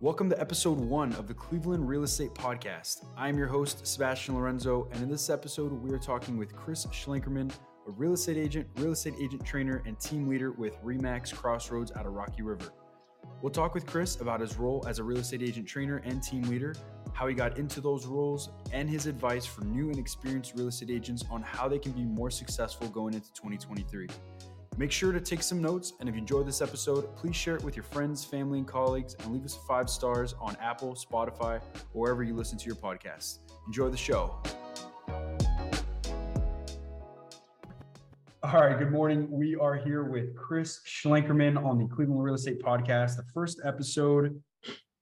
Welcome to episode one of the Cleveland Real Estate Podcast. I'm your host, Sebastian Lorenzo, and in this episode, we are talking with Chris Schlenkerman, a real estate agent, real estate agent trainer, and team leader with Remax Crossroads out of Rocky River. We'll talk with Chris about his role as a real estate agent trainer and team leader, how he got into those roles, and his advice for new and experienced real estate agents on how they can be more successful going into 2023. Make sure to take some notes, and if you enjoyed this episode, please share it with your friends, family, and colleagues, and leave us five stars on Apple, Spotify, or wherever you listen to your podcasts. Enjoy the show. All right, good morning. We are here with Chris Schlenkerman on the Cleveland Real Estate Podcast, the first episode.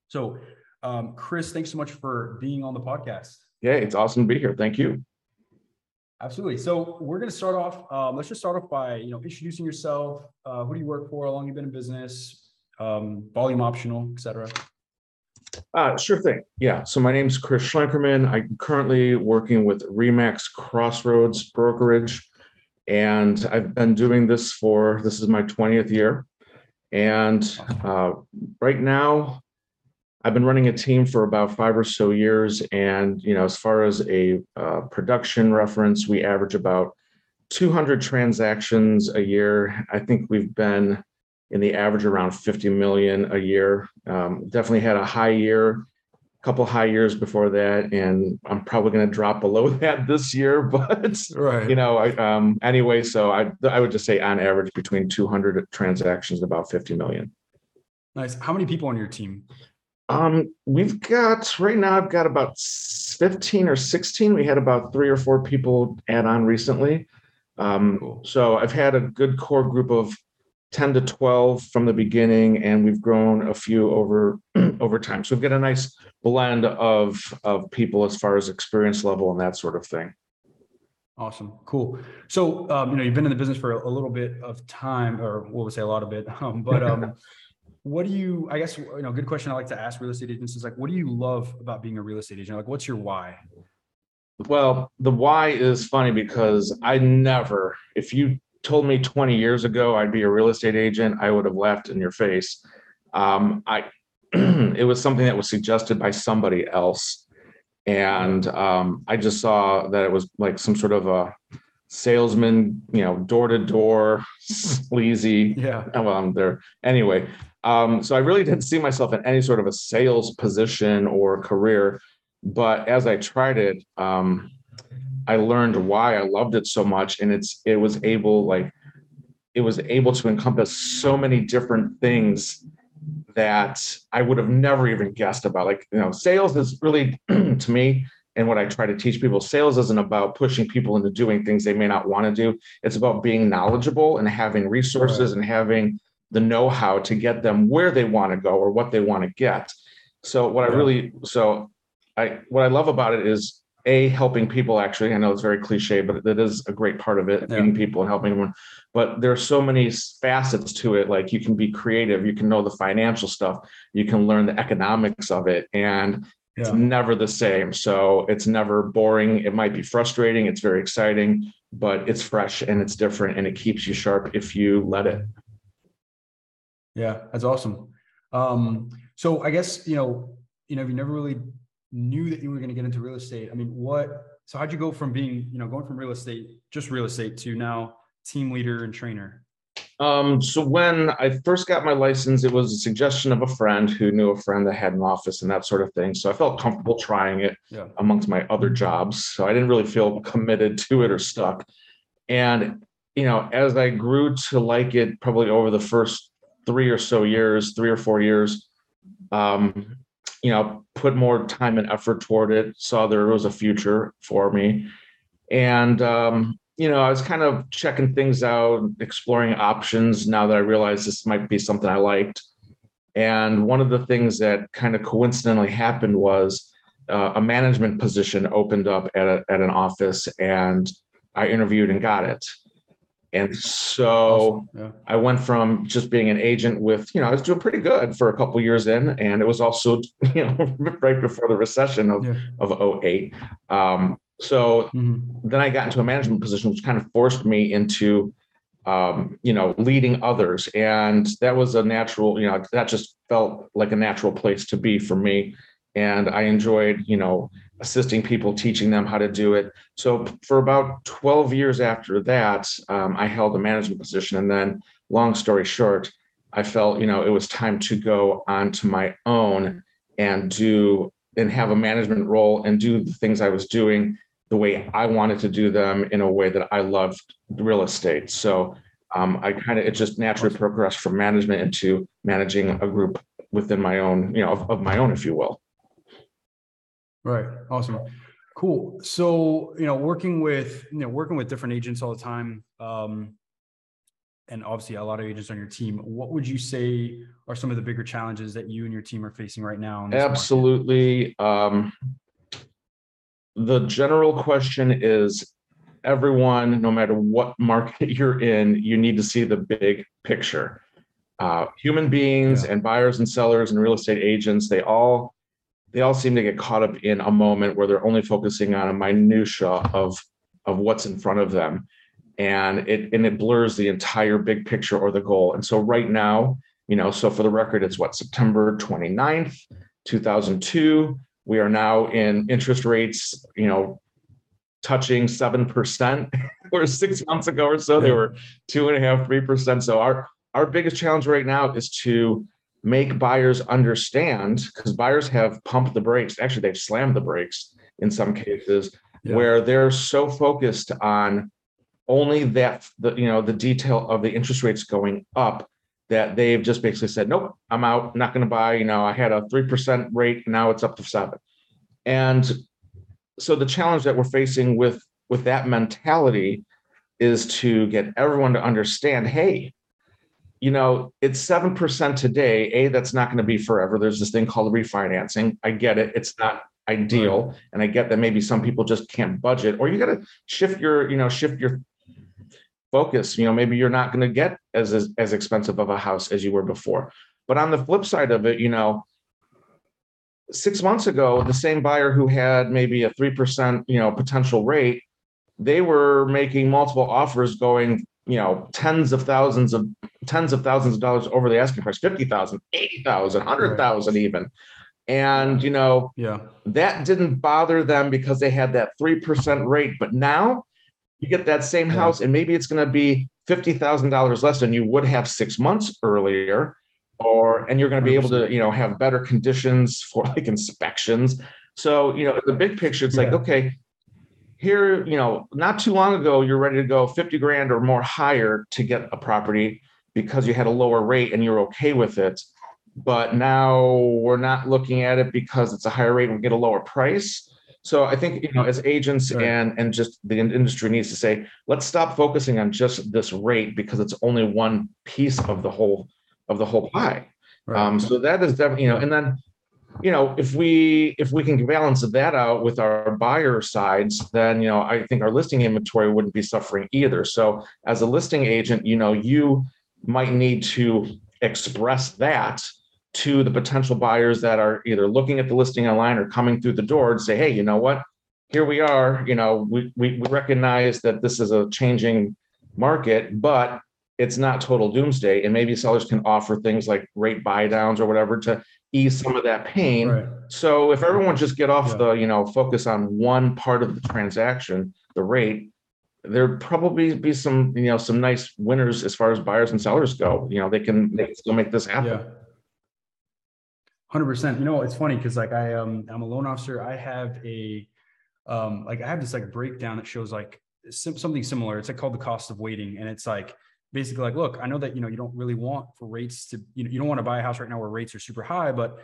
So, um, Chris, thanks so much for being on the podcast. Yeah, it's awesome to be here. Thank you. Absolutely. So we're going to start off. Um, let's just start off by you know introducing yourself. Uh, who do you work for? How long you been in business? Um, volume optional, etc. Uh, sure thing. Yeah. So my name's Chris Schlenkerman. I'm currently working with Remax Crossroads Brokerage, and I've been doing this for this is my 20th year. And uh, right now, I've been running a team for about five or so years, and you know, as far as a uh, production reference, we average about 200 transactions a year. I think we've been in the average around 50 million a year. Um, definitely had a high year, a couple high years before that, and I'm probably going to drop below that this year. But right. you know, I, um, anyway, so I I would just say on average between 200 transactions and about 50 million. Nice. How many people on your team? Um, we've got right now. I've got about fifteen or sixteen. We had about three or four people add on recently. Um, cool. So I've had a good core group of ten to twelve from the beginning, and we've grown a few over over time. So we've got a nice blend of of people as far as experience level and that sort of thing. Awesome, cool. So um, you know you've been in the business for a, a little bit of time, or what would say a lot of it, um, but um, what do you i guess you know good question i like to ask real estate agents is like what do you love about being a real estate agent? Like what's your why? Well the why is funny because i never if you told me 20 years ago i'd be a real estate agent i would have laughed in your face. Um, i it was something that was suggested by somebody else. And um, i just saw that it was like some sort of a salesman you know door to door sleazy. Yeah. Well i'm there. Anyway um, so I really didn't see myself in any sort of a sales position or career. But as I tried it, um, I learned why I loved it so much, and it's it was able like it was able to encompass so many different things that I would have never even guessed about. Like you know, sales is really to me and what I try to teach people, sales isn't about pushing people into doing things they may not want to do. It's about being knowledgeable and having resources right. and having the know-how to get them where they want to go or what they want to get. So what I really so I what I love about it is a helping people actually i know it's very cliche but it is a great part of it yeah. meeting people and helping them but there are so many facets to it like you can be creative you can know the financial stuff you can learn the economics of it and yeah. it's never the same so it's never boring it might be frustrating it's very exciting but it's fresh and it's different and it keeps you sharp if you let it yeah, that's awesome. Um, so I guess you know, you know, if you never really knew that you were going to get into real estate, I mean, what? So how'd you go from being, you know, going from real estate, just real estate, to now team leader and trainer? Um, so when I first got my license, it was a suggestion of a friend who knew a friend that had an office and that sort of thing. So I felt comfortable trying it yeah. amongst my other jobs. So I didn't really feel committed to it or stuck. And you know, as I grew to like it, probably over the first three or so years, three or four years, um, you know, put more time and effort toward it, saw there was a future for me. And, um, you know, I was kind of checking things out, exploring options now that I realized this might be something I liked. And one of the things that kind of coincidentally happened was uh, a management position opened up at, a, at an office and I interviewed and got it. And so yeah. I went from just being an agent with, you know, I was doing pretty good for a couple years in, and it was also, you know, right before the recession of, yeah. of 08. Um, so mm-hmm. then I got into a management position, which kind of forced me into um, you know, leading others. And that was a natural, you know, that just felt like a natural place to be for me. And I enjoyed, you know, assisting people, teaching them how to do it. So for about 12 years after that, um, I held a management position. And then, long story short, I felt, you know, it was time to go onto my own and do and have a management role and do the things I was doing the way I wanted to do them in a way that I loved real estate. So um, I kind of it just naturally progressed from management into managing a group within my own, you know, of, of my own, if you will. Right. Awesome. Cool. So, you know, working with, you know, working with different agents all the time, um, and obviously a lot of agents on your team, what would you say are some of the bigger challenges that you and your team are facing right now? Absolutely. Um, the general question is everyone, no matter what market you're in, you need to see the big picture. Uh, human beings yeah. and buyers and sellers and real estate agents, they all they all seem to get caught up in a moment where they're only focusing on a minutia of of what's in front of them. And it and it blurs the entire big picture or the goal. And so right now you know so for the record it's what september 29th 2002 we are now in interest rates you know touching 7% or six months ago or so they were two and a half three percent. So our our biggest challenge right now is to make buyers understand because buyers have pumped the brakes. Actually, they've slammed the brakes in some cases yeah. where they're so focused on only that the you know the detail of the interest rates going up that they've just basically said, nope, I'm out, not going to buy. You know, I had a three percent rate, now it's up to seven. And so the challenge that we're facing with with that mentality is to get everyone to understand, hey, you know, it's 7% today. A, that's not going to be forever. There's this thing called refinancing. I get it. It's not ideal. And I get that maybe some people just can't budget, or you got to shift your, you know, shift your focus. You know, maybe you're not going to get as, as, as expensive of a house as you were before. But on the flip side of it, you know, six months ago, the same buyer who had maybe a 3%, you know, potential rate, they were making multiple offers going you know tens of thousands of tens of thousands of dollars over the asking price 50,000 80,000 100,000 right. even. And you know yeah. that didn't bother them because they had that 3% rate. But now you get that same yeah. house and maybe it's going to be $50,000 less than you would have 6 months earlier. Or and you're going to be able to you know have better conditions for like inspections. So you know the big picture it's yeah. like okay here, you know, not too long ago, you're ready to go 50 grand or more higher to get a property because you had a lower rate and you're okay with it. But now we're not looking at it because it's a higher rate and we get a lower price. So I think you know, as agents right. and and just the industry needs to say, let's stop focusing on just this rate because it's only one piece of the whole of the whole pie. Right. Um, so that is definitely you know, and then you know if we if we can balance that out with our buyer sides then you know i think our listing inventory wouldn't be suffering either so as a listing agent you know you might need to express that to the potential buyers that are either looking at the listing online or coming through the door and say hey you know what here we are you know we, we, we recognize that this is a changing market but it's not total doomsday and maybe sellers can offer things like rate buy downs or whatever to ease some of that pain. Right. So if everyone just get off yeah. the, you know, focus on one part of the transaction, the rate, there probably be some, you know, some nice winners as far as buyers and sellers go. You know, they can they can still make this happen. Yeah. Hundred percent. You know, it's funny because like I um I'm a loan officer. I have a um like I have this like breakdown that shows like sim- something similar. It's like called the cost of waiting, and it's like basically like, look, I know that you know you don't really want for rates to you know you don't want to buy a house right now where rates are super high, but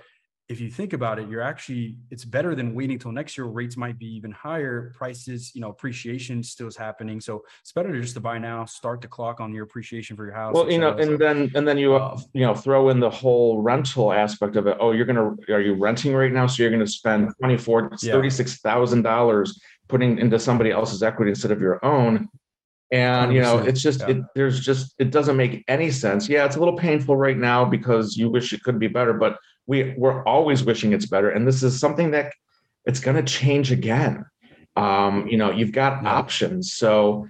if you think about it, you're actually it's better than waiting till next year. Rates might be even higher. Prices, you know, appreciation still is happening, so it's better to just to buy now. Start the clock on your appreciation for your house. Well, you know, and then and then you um, you know throw in the whole rental aspect of it. Oh, you're gonna are you renting right now? So you're gonna spend twenty four yeah. thirty six thousand dollars putting into somebody else's equity instead of your own and you know it's just yeah. it there's just it doesn't make any sense yeah it's a little painful right now because you wish it could be better but we we're always wishing it's better and this is something that it's going to change again um you know you've got yeah. options so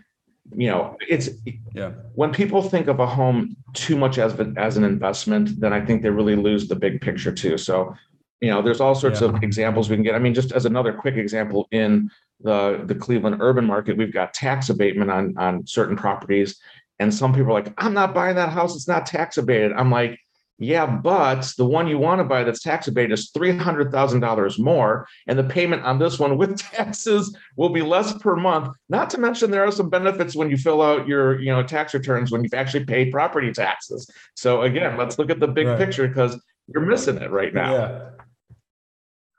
you know, it's yeah. When people think of a home too much as as an investment, then I think they really lose the big picture too. So, you know, there's all sorts yeah. of examples we can get. I mean, just as another quick example in the the Cleveland urban market, we've got tax abatement on on certain properties, and some people are like, "I'm not buying that house; it's not tax abated." I'm like, yeah, but the one you want to buy that's tax abated is $300,000 more. And the payment on this one with taxes will be less per month. Not to mention, there are some benefits when you fill out your you know, tax returns when you've actually paid property taxes. So, again, let's look at the big right. picture because you're missing it right now. Yeah.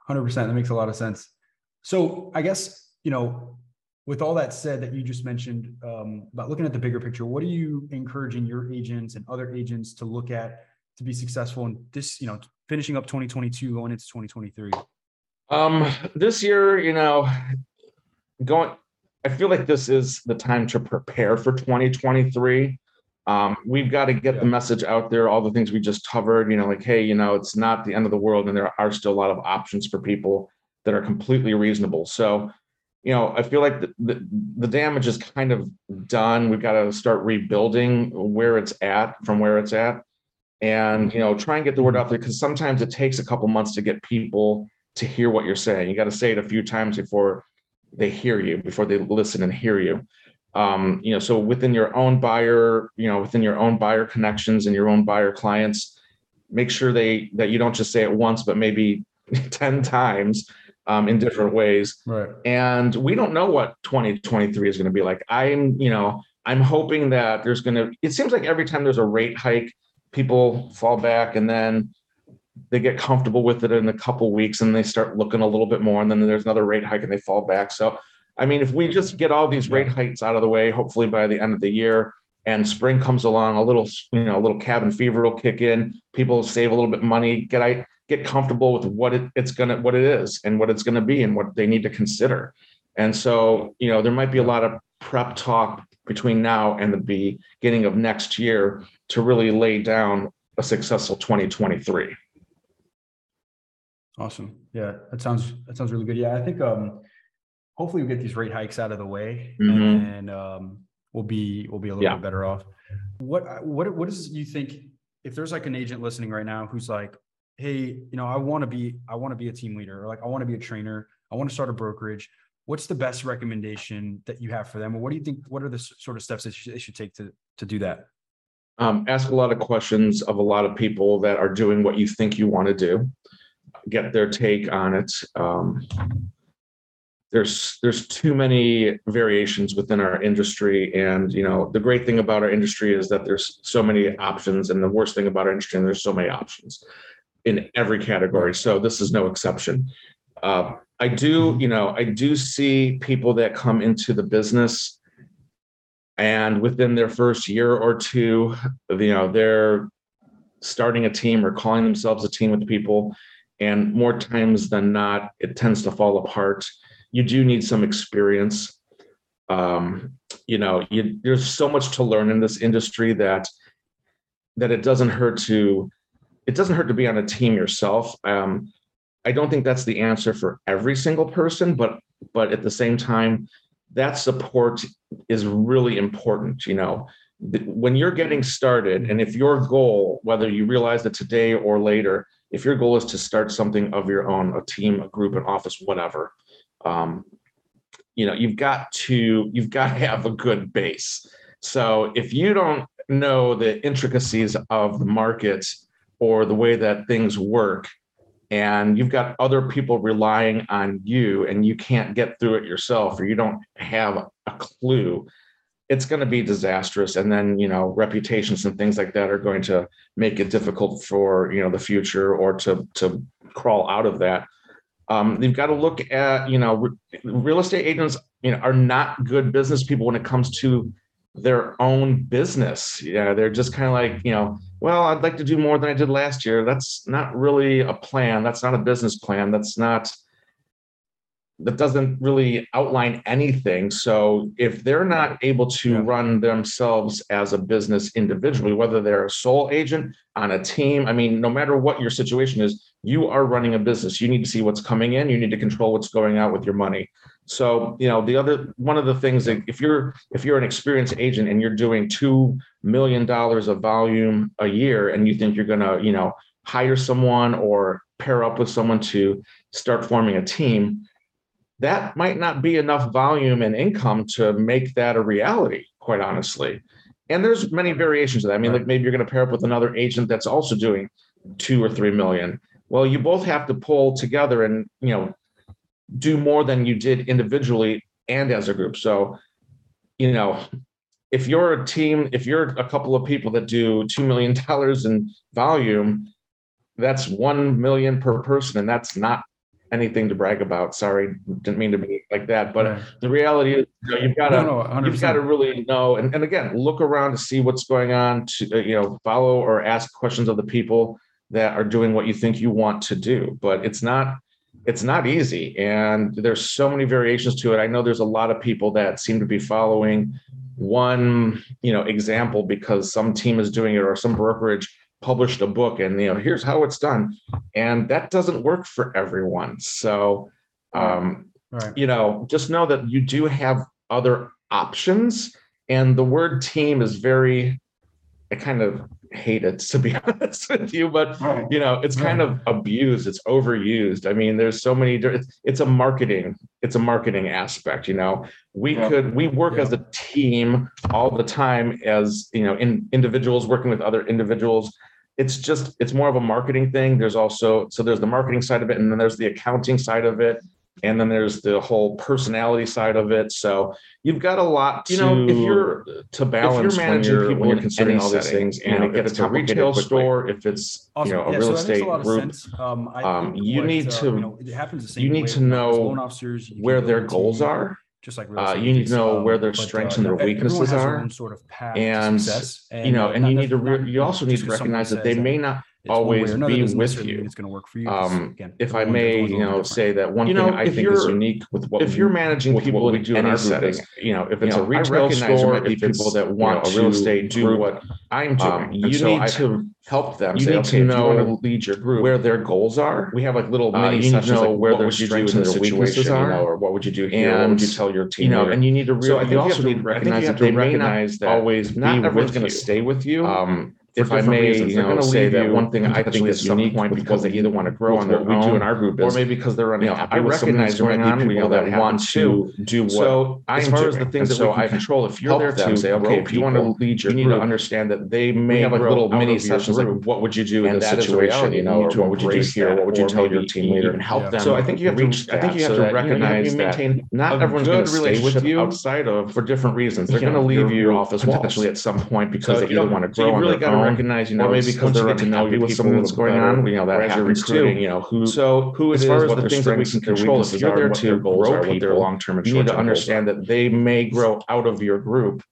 100%. That makes a lot of sense. So, I guess, you know, with all that said that you just mentioned um, about looking at the bigger picture, what are you encouraging your agents and other agents to look at to be successful in this, you know, finishing up 2022, going into 2023? Um, this year, you know, going, I feel like this is the time to prepare for 2023. Um, we've got to get yeah. the message out there, all the things we just covered, you know, like, hey, you know, it's not the end of the world, and there are still a lot of options for people that are completely reasonable. So, you know, I feel like the, the, the damage is kind of done. We've got to start rebuilding where it's at from where it's at and you know try and get the word out there because sometimes it takes a couple months to get people to hear what you're saying. You got to say it a few times before they hear you before they listen and hear you. Um, you know so within your own buyer you know within your own buyer connections and your own buyer clients make sure they that you don't just say it once but maybe 10 times um, in different ways. Right. And we don't know what 2023 is going to be like. I'm you know i'm hoping that there's going to it seems like every time there's a rate hike people fall back and then they get comfortable with it in a couple weeks and they start looking a little bit more and then there's another rate hike and they fall back. So i mean if we just get all these rate hikes out of the way hopefully by the end of the year and spring comes along a little you know a little cabin fever will kick in people save a little bit money get i get comfortable with what it, it's gonna what it is and what it's gonna be and what they need to consider. And so you know there might be a lot of prep talk between now and the beginning of next year to really lay down a successful 2023. Awesome. Yeah, that sounds that sounds really good. Yeah, I think um hopefully we get these rate hikes out of the way mm-hmm. and um we'll be we'll be a little yeah. bit better off. What what what does you think if there's like an agent listening right now who's like, hey, you know, I want to be I want to be a team leader or like I want to be a trainer, I want to start a brokerage what's the best recommendation that you have for them? Or what do you think what are the sort of steps that they should take to to do that? Um, ask a lot of questions of a lot of people that are doing what you think you want to do. Get their take on it. Um, there's there's too many variations within our industry and you know the great thing about our industry is that there's so many options and the worst thing about our industry and there's so many options in every category. So this is no exception uh, I do, mm-hmm. you know, I do see people that come into the business and within their first year or two, you know, they're starting a team or calling themselves a team with people. And more times than not, it tends to fall apart. You do need some experience. Um, you know, you, there's so much to learn in this industry that that it doesn't hurt to it doesn't hurt to be on a team yourself. Um, I don't think that's the answer for every single person, but but at the same time, that support is really important. You know, when you're getting started, and if your goal, whether you realize that today or later, if your goal is to start something of your own, a team, a group, an office, whatever, um, you know, you've got to you've got to have a good base. So if you don't know the intricacies of the market or the way that things work, and you've got other people relying on you and you can't get through it yourself or you don't have a clue it's going to be disastrous. And then you know reputations and things like that are going to make it difficult for you know the future or to to crawl out of that. Um, you've got to look at you know re- real estate agents you know are not good business people when it comes to their own business. Yeah they're just kind of like you know well, I'd like to do more than I did last year. That's not really a plan. That's not a business plan. That's not, that doesn't really outline anything. So if they're not able to yeah. run themselves as a business individually, whether they're a sole agent on a team, I mean, no matter what your situation is, you are running a business. You need to see what's coming in. You need to control what's going out with your money. So, you know, the other one of the things that if you're if you're an experienced agent and you're doing two million dollars of volume a year and you think you're gonna, you know, hire someone or pair up with someone to start forming a team, that might not be enough volume and income to make that a reality, quite honestly. And there's many variations of that. I mean, like maybe you're going to pair up with another agent that's also doing two or three million. Well, you both have to pull together and you know do more than you did individually and as a group. So, you know, if you're a team, if you're a couple of people that do two million dollars in volume, that's one million per person, and that's not anything to brag about. Sorry, didn't mean to be like that. But right. the reality is, you know, you've got to no, no, you've got to really know, and, and again, look around to see what's going on. To uh, you know, follow or ask questions of the people that are doing what you think you want to do. But it's not it's not easy, and there's so many variations to it. I know there's a lot of people that seem to be following one you know example because some team is doing it or some brokerage published a book and you know here's how it's done and that doesn't work for everyone so um right. you know just know that you do have other options and the word team is very it kind of hate it to be honest with you but right. you know it's kind right. of abused it's overused i mean there's so many it's, it's a marketing it's a marketing aspect you know we yeah. could we work yeah. as a team all the time as you know in individuals working with other individuals it's just it's more of a marketing thing there's also so there's the marketing side of it and then there's the accounting side of it and then there's the whole personality side of it. So you've got a lot to, you know if you're to balance if you're managing when you're, people when you're considering all these things. and you know, if it's a retail quickly. store if it's awesome. you know a yeah, real so estate a group um, um, you what, need uh, to you know, it happens the same you need to know where their goals are just like uh, you need to know um, where their strengths uh, and their weaknesses are. sort of and, and, you know and you need to re- you also need to recognize that they may not always be with you. It's going to work for you. Um, again, if I may, you know, say that one you thing I think is unique with what if you're managing people we do in our setting, you know, if it's a retail store, if people that want a real estate do what I'm doing, um, you need to help them. You need to know lead your group where their goals are. We have like little uh, mini sessions like where their strengths and their weaknesses are, or what would you do here? And what would you tell your team? You know, and you need to really. you also need to recognize that they may not always not everyone's going to stay with you. If I may, reasons. you know, say that one thing I think is unique point because they either want to grow on their we do in our group, is, or maybe because they're unhappy. You know, I recognize might be people that want to do what. So as far as the things that we can control, if you're there to say, okay, if you want to lead your, you need to understand that they may have like little mini sessions like, what would you do in this situation? You know, what would you do here? What would you tell your team leader and help them? So I think you have to. I think you have to recognize that not everyone's going to stay with you outside of for different reasons. They're going to leave your office potentially at some point because they either want to grow on their own recognize, you know, maybe because they're to know with someone that's going on, you know, that happens too. You know, who so who as far as the things that we can control, if you're there to grow people, their long term and you need to understand that they may grow out of your group.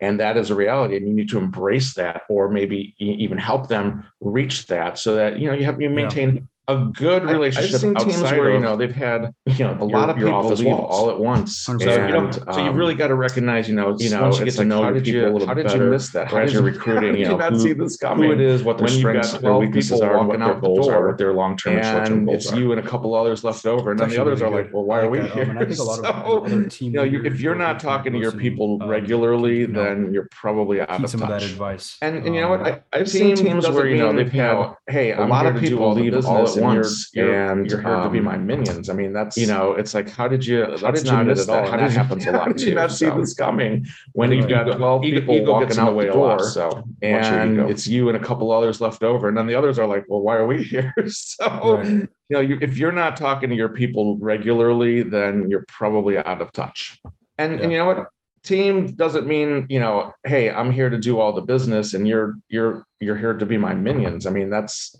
And that is a reality, and you need to embrace that, or maybe even help them reach that, so that you know you have you maintain a good relationship. I've seen teams where you know they've had you know a your, lot of people leave walls. all at once, and, you know, so you've um, really got to recognize you know you know once you get to know your people you, a little bit. how did you miss that? How did you recruiting? You know, not who, see this coming? Who it is, what their strengths, their weaknesses are, walking out the door, what their long term and short term goals It's you and a couple others left over, and then the others are like, well, why are we here? So you know, if you're not talking to your people um, regularly, then you're probably out of touch. Some of that advice, and you know what? Um, I've seen teams where you know they've had hey, a lot of people leave all at once, and you're here to be my um, minions. I mean, that's you know, it's like how did you? How did you miss that? How that happens a lot. How did you not see this coming when you've got twelve people walking out the way door? So and it's you and a couple others left over, and then the others are like, well, why are we here? so you know, you, if you're not talking to your people regularly, then you're probably out of touch. And and you know what? team doesn't mean you know hey i'm here to do all the business and you're you're you're here to be my minions i mean that's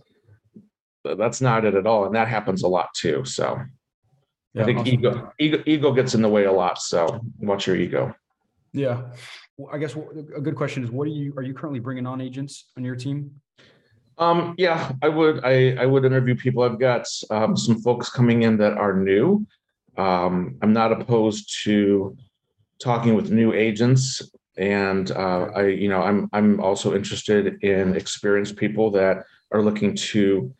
that's not it at all and that happens a lot too so. Yeah, i think awesome. ego, ego ego gets in the way a lot so watch your ego. Yeah. Well, i guess a good question is what are you are you currently bringing on agents on your team? Um yeah i would i i would interview people. I've got um, some folks coming in that are new. Um i'm not opposed to talking with new agents and uh, I, you know, I'm I'm also interested in experienced people that are looking to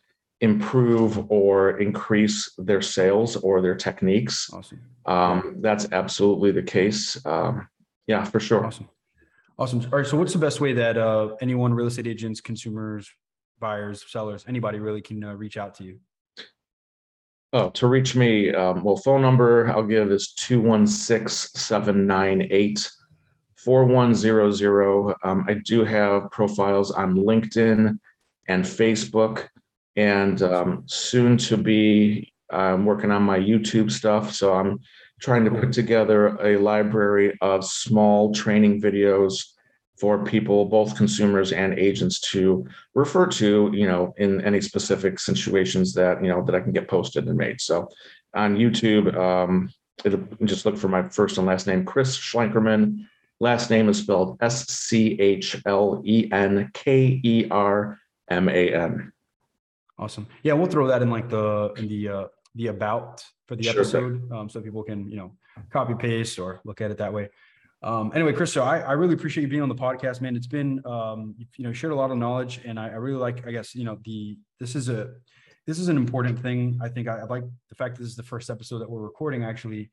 improve or increase their sales or their techniques. Awesome. Um, that's absolutely the case. Um, yeah, for sure. Awesome. Awesome. All right. So, what's the best way that uh, anyone, real estate agents, consumers, buyers, sellers, anybody really can uh, reach out to you? Oh, to reach me, um, well, phone number I'll give is 216 798 4100. Um, I do have profiles on LinkedIn and Facebook, and um, soon to be, I'm working on my YouTube stuff. So I'm trying to put together a library of small training videos for people, both consumers and agents, to refer to, you know, in any specific situations that you know that I can get posted and made. So on YouTube, um, it'll just look for my first and last name, Chris Schlenkerman. Last name is spelled S C H L E N K E R M A N. Awesome. Yeah, we'll throw that in like the in the uh, the about for the Sure episode, um, so people can you know copy paste or look at it that way. Um, anyway, Chris, so I, I really appreciate you being on the podcast, man. It's been um, you, you know shared a lot of knowledge, and I, I really like. I guess you know the this is a this is an important thing. I think I, I like the fact that this is the first episode that we're recording actually.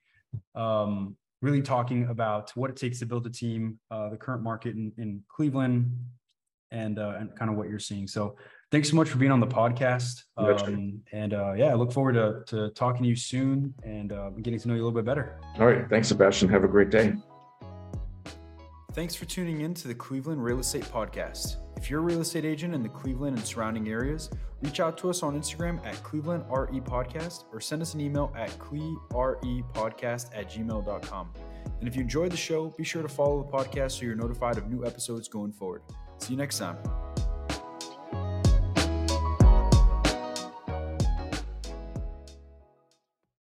Um, really talking about what it takes to build a team, uh, the current market in, in Cleveland, and uh, and kind of what you're seeing. So thanks so much for being on the podcast. Gotcha. Um, and uh, yeah, I look forward to, to talking to you soon and uh, getting to know you a little bit better. All right. Thanks, Sebastian. Have a great day. Thanks for tuning in to the Cleveland Real Estate Podcast. If you're a real estate agent in the Cleveland and surrounding areas, reach out to us on Instagram at Cleveland RE Podcast or send us an email at clerepodcast at gmail.com. And if you enjoyed the show, be sure to follow the podcast so you're notified of new episodes going forward. See you next time.